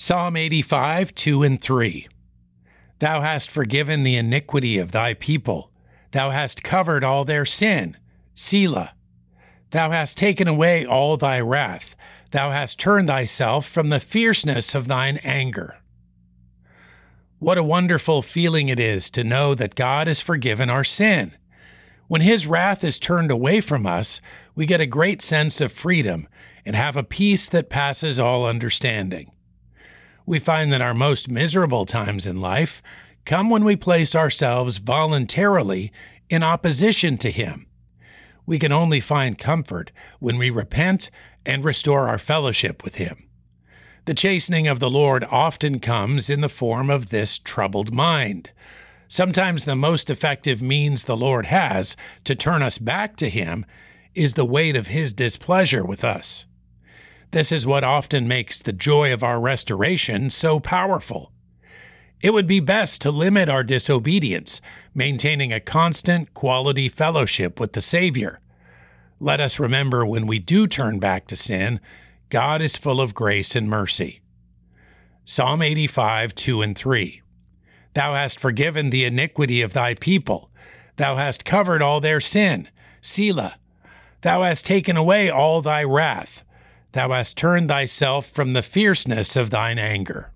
Psalm 85, 2 and 3. Thou hast forgiven the iniquity of thy people. Thou hast covered all their sin. Selah. Thou hast taken away all thy wrath. Thou hast turned thyself from the fierceness of thine anger. What a wonderful feeling it is to know that God has forgiven our sin. When His wrath is turned away from us, we get a great sense of freedom and have a peace that passes all understanding we find that our most miserable times in life come when we place ourselves voluntarily in opposition to Him. We can only find comfort when we repent and restore our fellowship with Him. The chastening of the Lord often comes in the form of this troubled mind. Sometimes the most effective means the Lord has to turn us back to Him is the weight of His displeasure with us. This is what often makes the joy of our restoration so powerful. It would be best to limit our disobedience, maintaining a constant quality fellowship with the Savior. Let us remember when we do turn back to sin, God is full of grace and mercy. Psalm 85, 2 and 3. Thou hast forgiven the iniquity of thy people. Thou hast covered all their sin. Selah. Thou hast taken away all thy wrath. Thou hast turned thyself from the fierceness of thine anger.